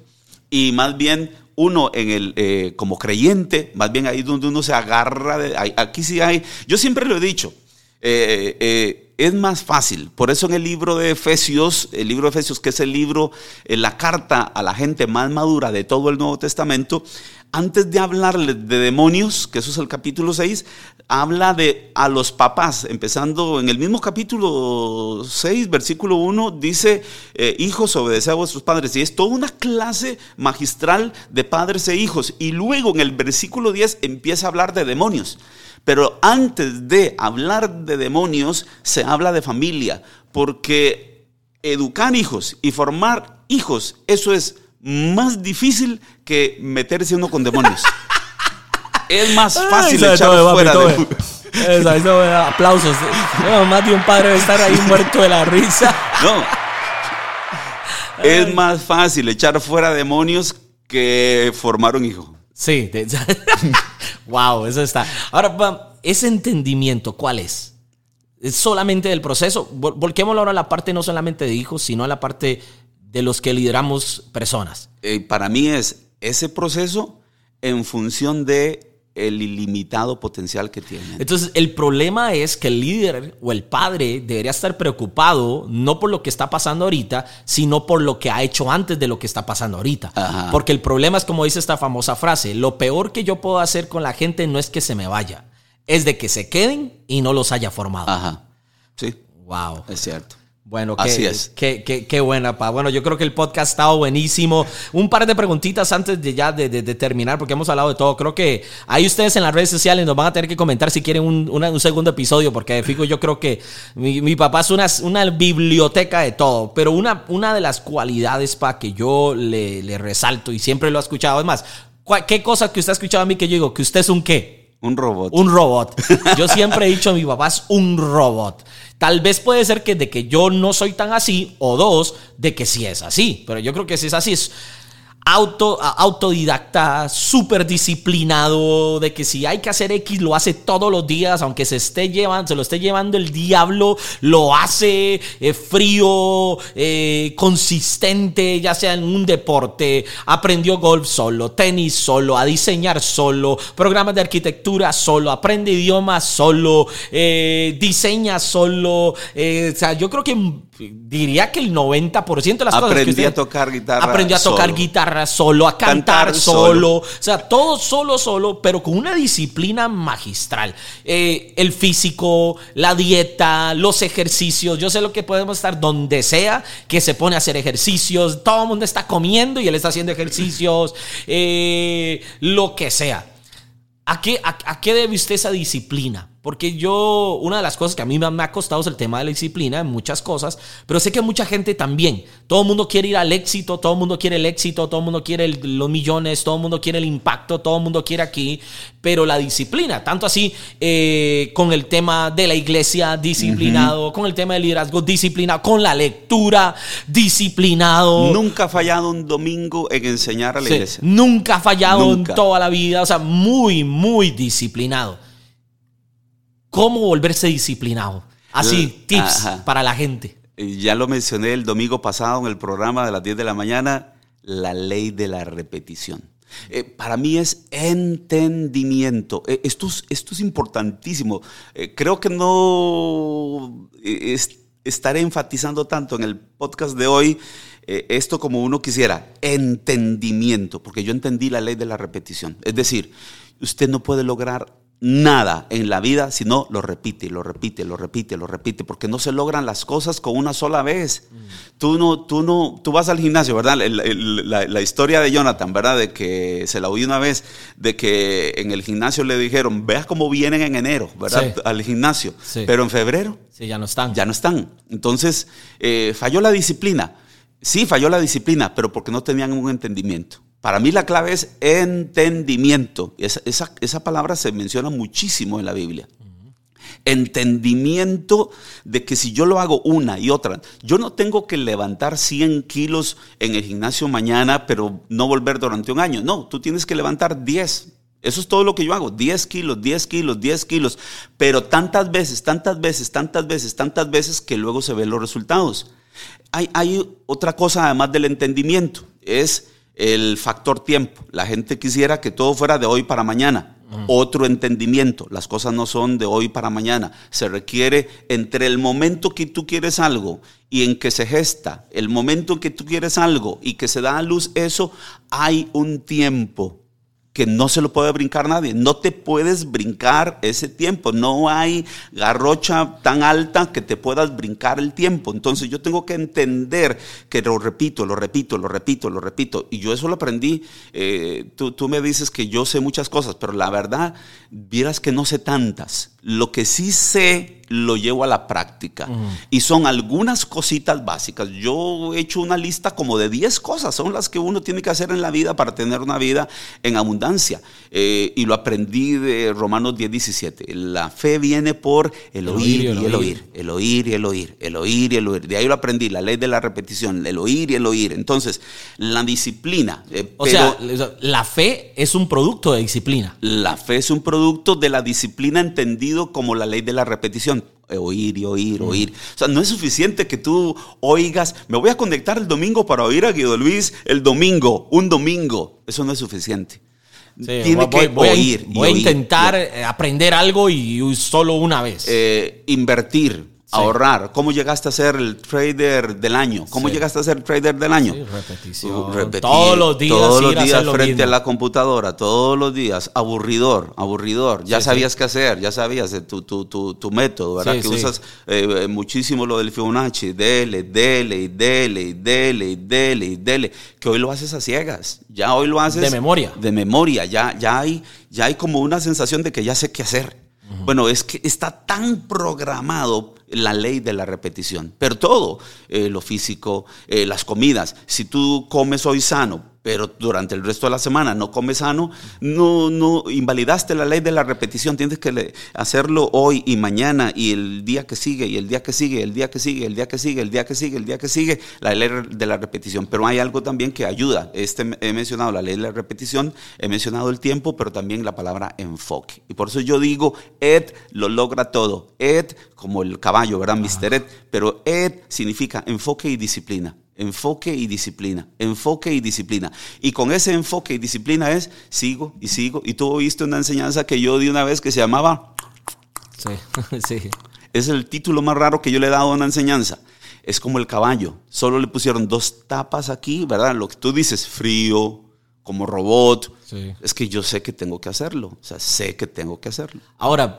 y más bien uno en el eh, como creyente, más bien ahí donde uno se agarra de aquí sí hay, yo siempre lo he dicho, eh, eh, es más fácil. Por eso en el libro de Efesios, el libro de Efesios, que es el libro, eh, la carta a la gente más madura de todo el Nuevo Testamento, antes de hablarles de demonios, que eso es el capítulo 6, habla de a los papás, empezando en el mismo capítulo 6, versículo 1, dice, hijos, obedeced a vuestros padres. Y es toda una clase magistral de padres e hijos. Y luego en el versículo 10 empieza a hablar de demonios. Pero antes de hablar de demonios, se habla de familia, porque educar hijos y formar hijos, eso es más difícil que meterse uno con demonios. es más fácil Ay, echar tome, papi, fuera de... Eso, eso, aplausos. No, más de un padre debe estar ahí muerto de la risa. No. Es más fácil echar fuera demonios que formar un hijo. Sí. wow, eso está. Ahora, ese entendimiento, ¿cuál es? ¿Es solamente del proceso? Vol- Volquémoslo ahora a la parte no solamente de hijos, sino a la parte de los que lideramos personas. Eh, para mí es ese proceso en función de el ilimitado potencial que tienen. Entonces, el problema es que el líder o el padre debería estar preocupado no por lo que está pasando ahorita, sino por lo que ha hecho antes de lo que está pasando ahorita. Ajá. Porque el problema es, como dice esta famosa frase, lo peor que yo puedo hacer con la gente no es que se me vaya, es de que se queden y no los haya formado. Ajá. Sí, Wow. es cierto. Bueno, qué, Así es. Qué, qué- qué buena, pa. Bueno, yo creo que el podcast ha estado buenísimo. Un par de preguntitas antes de ya de, de- de terminar, porque hemos hablado de todo. Creo que ahí ustedes en las redes sociales nos van a tener que comentar si quieren un, una- un segundo episodio, porque de fijo yo creo que mi, mi papá es una, una biblioteca de todo. Pero una, una de las cualidades, pa, que yo le, le resalto y siempre lo he escuchado, es más, ¿cuál- ¿qué cosa que usted ha escuchado a mí que yo digo? Que usted es un qué. Un robot. Un robot. Yo siempre he dicho, mi papá es un robot. Tal vez puede ser que de que yo no soy tan así, o dos, de que sí es así. Pero yo creo que si es así, es auto, autodidacta, súper disciplinado, de que si hay que hacer X lo hace todos los días, aunque se esté llevando, se lo esté llevando el diablo, lo hace eh, frío, eh, consistente, ya sea en un deporte, aprendió golf solo, tenis solo, a diseñar solo, programas de arquitectura solo, aprende idiomas solo, eh, diseña solo, o sea, yo creo que diría que el 90% de las cosas que a tocar guitarra aprendió a tocar guitarra solo, a cantar, solo. o sea, todo solo, solo, pero con una disciplina magistral. Eh, el físico, la dieta, los ejercicios, yo sé lo que podemos estar donde sea, que se pone a hacer ejercicios, todo el mundo está comiendo y él está haciendo ejercicios, eh, lo que sea. ¿A qué, a qué debe usted esa disciplina? Porque yo, una de las cosas que a mí me ha costado es el tema de la disciplina en muchas cosas, pero sé que mucha gente también. Todo el mundo quiere ir al éxito, todo el mundo quiere el éxito, todo el mundo quiere los millones, todo el mundo quiere el impacto, todo el mundo quiere aquí, pero la disciplina, tanto así eh, con el tema de la iglesia disciplinado, con el tema del liderazgo disciplinado, con la lectura disciplinado. Nunca ha fallado un domingo en enseñar a la iglesia. Nunca ha fallado en toda la vida, o sea, muy, muy disciplinado. ¿Cómo volverse disciplinado? Así, tips para la gente. Ya lo mencioné el domingo pasado en el programa de las 10 de la mañana, la ley de la repetición. Eh, para mí es entendimiento. Eh, esto, es, esto, es, importantísimo. Eh, creo que no estaré enfatizando tanto en el podcast de hoy esto como uno quisiera. Entendimiento, porque yo entendí la ley de la repetición. Es decir, usted no puede lograr nada en la vida si no lo repite, lo repite, lo repite, lo repite, porque no se logran las cosas con una sola vez. Tú no, tú no, tú vas al gimnasio, ¿verdad? La, historia de Jonathan, ¿verdad? De que se la oí una vez, de que en el gimnasio le dijeron, veas cómo vienen en enero, ¿verdad? Al gimnasio, pero en febrero. Sí, ya no están. Ya no están. Entonces, eh, falló la disciplina. Sí, falló la disciplina, pero porque no tenían un entendimiento. Para mí la clave es entendimiento. Esa, palabra se menciona muchísimo en la Biblia. Entendimiento de que si yo lo hago una y otra, yo no tengo que levantar 100 kilos en el gimnasio mañana, pero no volver durante un año. No, tú tienes que levantar 10. Eso es todo lo que yo hago, 10 kilos, 10 kilos, 10 kilos, pero tantas veces, tantas veces, tantas veces, tantas veces que luego se ven los resultados. Hay, hay otra cosa además del entendimiento, es el factor tiempo. La gente quisiera que todo fuera de hoy para mañana. Otro entendimiento. Las cosas no son de hoy para mañana. Se requiere entre el momento que tú quieres algo y en que se gesta, el momento en que tú quieres algo y que se da a luz eso, hay un tiempo que no se lo puede brincar nadie. No te puedes brincar ese tiempo. No hay garrocha tan alta que te puedas brincar el tiempo. Entonces yo tengo que entender que lo repito, lo repito, lo repito, lo repito. Y yo eso lo aprendí. Eh, tú, tú me dices que yo sé muchas cosas, pero la verdad, vieras que no sé tantas. Lo que sí sé lo llevo a la práctica. Y son algunas cositas básicas. Yo he hecho una lista como de 10 cosas, son las que uno tiene que hacer en la vida para tener una vida en abundancia. Eh, y lo aprendí de Romanos 10, 17. La fe viene por el, oír, y el, oír. El oír y el oír. El oír y el oír. De ahí lo aprendí, la ley de la repetición, el oír y el oír. Entonces, la disciplina. Eh, o sea, la fe es un producto de disciplina. La fe es un producto de la disciplina entendido como la ley de la repetición oír y oír, oír. O sea, no es suficiente que tú oigas, me voy a conectar el domingo para oír a Guido Luis el domingo, un domingo. Eso no es suficiente. Tiene que oír. voy a intentar aprender algo y solo una vez. Eh, invertir ahorrar. ¿Cómo llegaste a ser el trader del año? ¿Cómo llegaste a ser el trader del año? Sí, repetición. todos los días. Todos los días frente a la computadora, todos los días. Aburridor, aburridor. Ya sabías qué hacer, ya sabías tu, tu, tu, tu método, ¿verdad? que usas eh, muchísimo lo del Fibonacci. Dele, dele, y dele, y dele, y dele, y dele. Que hoy lo haces a ciegas. Ya hoy lo haces. De memoria. De memoria. Ya, ya, hay, ya hay como una sensación de que ya sé qué hacer. Bueno, es que está tan programado la ley de la repetición. Pero todo, eh, lo físico, eh, las comidas. Si tú comes hoy sano, pero durante el resto de la semana no comes sano, no, no invalidaste la ley de la repetición. Tienes que hacerlo hoy y mañana y el día que sigue y el día que sigue, el día que sigue, el día que sigue, el día que sigue, el día que sigue, la ley de la repetición. Pero hay algo también que ayuda. Este, he mencionado la ley de la repetición, he mencionado el tiempo, pero también la palabra enfoque. Y por eso yo digo, Ed lo logra todo. Ed como el caballo, ¿verdad? Mr. Ed. Pero Ed significa enfoque y disciplina enfoque y disciplina, enfoque y disciplina. Y con ese enfoque y disciplina es, sigo y sigo. Y tú oíste una enseñanza que yo di una vez que se llamaba... Sí, sí. Es el título más raro que yo le he dado a una enseñanza. Es como el caballo. Solo le pusieron dos tapas aquí, ¿verdad? Lo que tú dices, frío, como robot. Es que yo sé que tengo que hacerlo. O sea, sé que tengo que hacerlo. Ahora,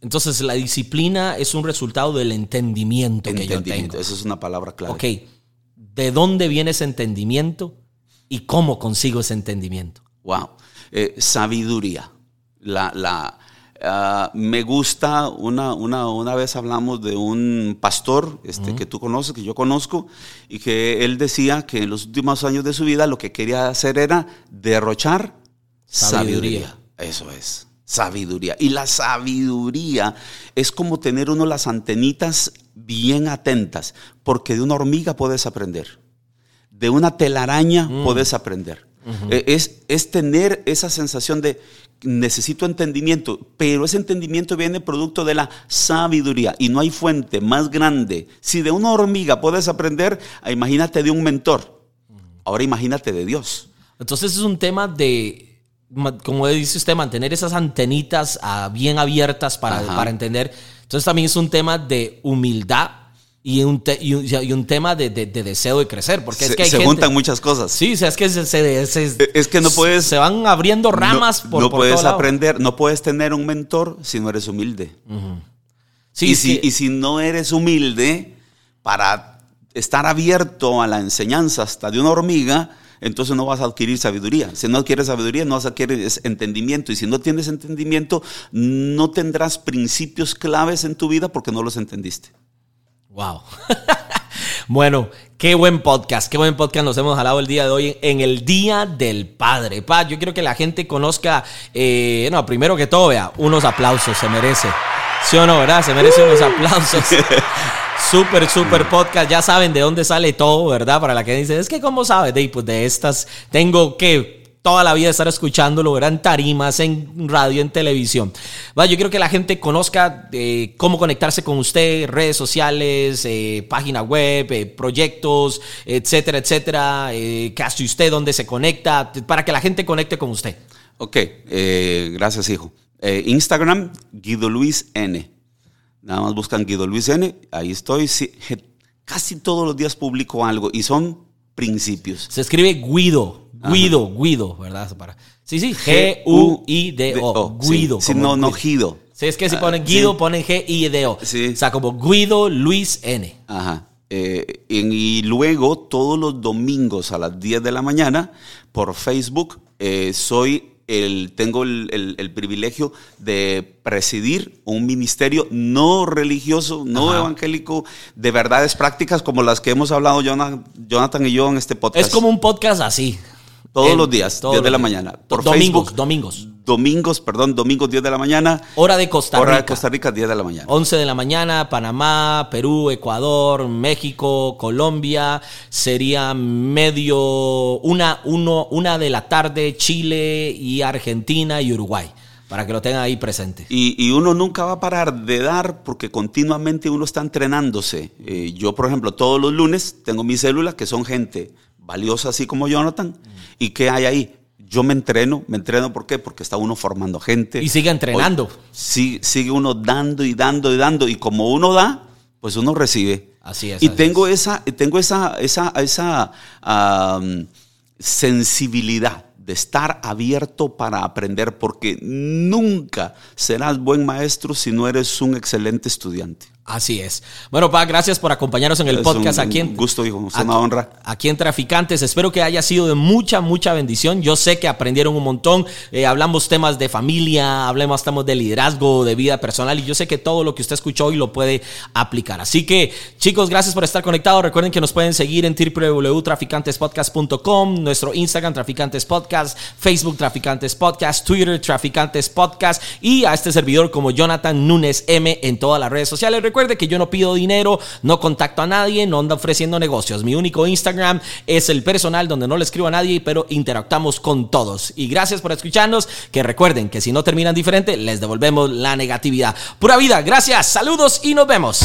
entonces la disciplina es un resultado del entendimiento, que yo tengo. Esa es una palabra clave. Ok de dónde viene ese entendimiento y cómo consigo ese entendimiento. Wow. Eh, sabiduría. La, la, ah, me gusta, una, una, una, vez hablamos de un pastor este, que tú conoces, que yo conozco, y que él decía que en los últimos años de su vida lo que quería hacer era derrochar sabiduría. Eso es sabiduría. Y la sabiduría es como tener uno las antenitas bien atentas, porque de una hormiga puedes aprender, de una telaraña mm. puedes aprender. Eh, es, es tener esa sensación de necesito entendimiento, pero ese entendimiento viene producto de la sabiduría y no hay fuente más grande. Si de una hormiga puedes aprender, imagínate de un mentor. Ahora imagínate de Dios. Entonces es un tema de como dice usted, mantener esas antenitas ah, bien abiertas para, para, entender. Entonces también es un tema de humildad y un, y un, tema de, deseo de crecer. Porque se, es que se juntan muchas cosas. Sí, o sea, es que se, es que no puedes... Se van abriendo ramas por No puedes aprender, no puedes tener un mentor si no eres humilde. sí, y, si, y si no eres humilde para estar abierto a la enseñanza hasta de una hormiga entonces no vas a adquirir sabiduría. Si no adquieres sabiduría, no vas a adquirir entendimiento. Y si no tienes entendimiento, no tendrás principios claves en tu vida porque no los entendiste. Wow. bueno, qué buen podcast, qué buen podcast nos hemos jalado el día de hoy en el Día del Padre. Pa, yo quiero que la gente conozca, eh, no, primero que todo, vea, unos aplausos, se merece. ¿Sí o no, verdad? Se merece unos aplausos. Súper, súper podcast. Ya saben de dónde sale todo, ¿verdad? Para la que dice, es que ¿cómo sabes? De, pues de estas, tengo que toda la vida estar escuchándolo, ¿verdad? En tarimas, en radio, en televisión. Va, yo quiero que la gente conozca eh, cómo conectarse con usted, redes sociales, eh, página web, eh, proyectos, etcétera, etcétera. ¿Qué hace usted? ¿Dónde se conecta? Para que la gente conecte con usted. Ok, gracias, hijo. Instagram, Guido Luis N. Nada más buscan Guido Luis N. Ahí estoy. casi todos los días publico algo y son principios. Se escribe Guido. Guido, Guido, ¿verdad? Sí, sí, G-U-I-D-O. Guido. Sí, no, no Guido. Sí, es que si ponen Guido, ponen G-I-D-O. Sí. O sea, como Guido Luis N. Ajá. Eh, y luego, todos los domingos a las 10 de la mañana, por Facebook, eh, soy tengo el, privilegio de presidir un ministerio no religioso, no evangélico, de verdades prácticas como las que hemos hablado Jonathan y yo en este podcast. Es como un podcast así. Todos los días, 10 de la mañana. Por domingos, domingos. Domingos, perdón, domingos 10 de la mañana. Hora de Costa Rica. Hora de Costa Rica, 10 de la mañana. 11 de la mañana, Panamá, Perú, Ecuador, México, Colombia. Sería medio, una, uno, una de la tarde, Chile y Argentina y Uruguay para que lo tengan ahí presente. Y, uno nunca va a parar de dar porque continuamente uno está entrenándose. Eh, yo, por ejemplo, todos los lunes tengo mis células que son gente valiosa así como Jonathan. ¿Y qué hay ahí? Yo me entreno, me entreno ¿por qué? Porque está uno formando gente. Y sigue entrenando. sí, sigue uno dando y dando y dando. Y como uno da, pues uno recibe. Así es. Y tengo esa, tengo esa, esa, esa sensibilidad de estar abierto para aprender, porque nunca serás buen maestro si no eres un excelente estudiante. Así es. Bueno, Pa, gracias por acompañarnos en el Es podcast un aquí en gusto, hijo, aquí- una honra. Aquí en Traficantes. Espero que haya sido de mucha, mucha bendición. Yo sé que aprendieron un montón. Eh, hablamos temas de familia, hablamos temas de liderazgo, de vida personal. Y yo sé que todo lo que usted escuchó hoy lo puede aplicar. Así que, chicos, gracias por estar conectados. Recuerden que nos pueden seguir en www.traficantespodcast.com, nuestro Instagram, Traficantes Podcast, Facebook, Traficantes Podcast, Twitter, Traficantes Podcast y a este servidor como Jonathan Núñez M en todas las redes sociales. Recuerde que yo no pido dinero, no contacto a nadie, no ando ofreciendo negocios. Mi único Instagram es el personal donde no le escribo a nadie, pero interactuamos con todos. Y gracias por escucharnos. Que recuerden que si no terminan diferente, les devolvemos la negatividad. Pura vida, gracias, saludos y nos vemos.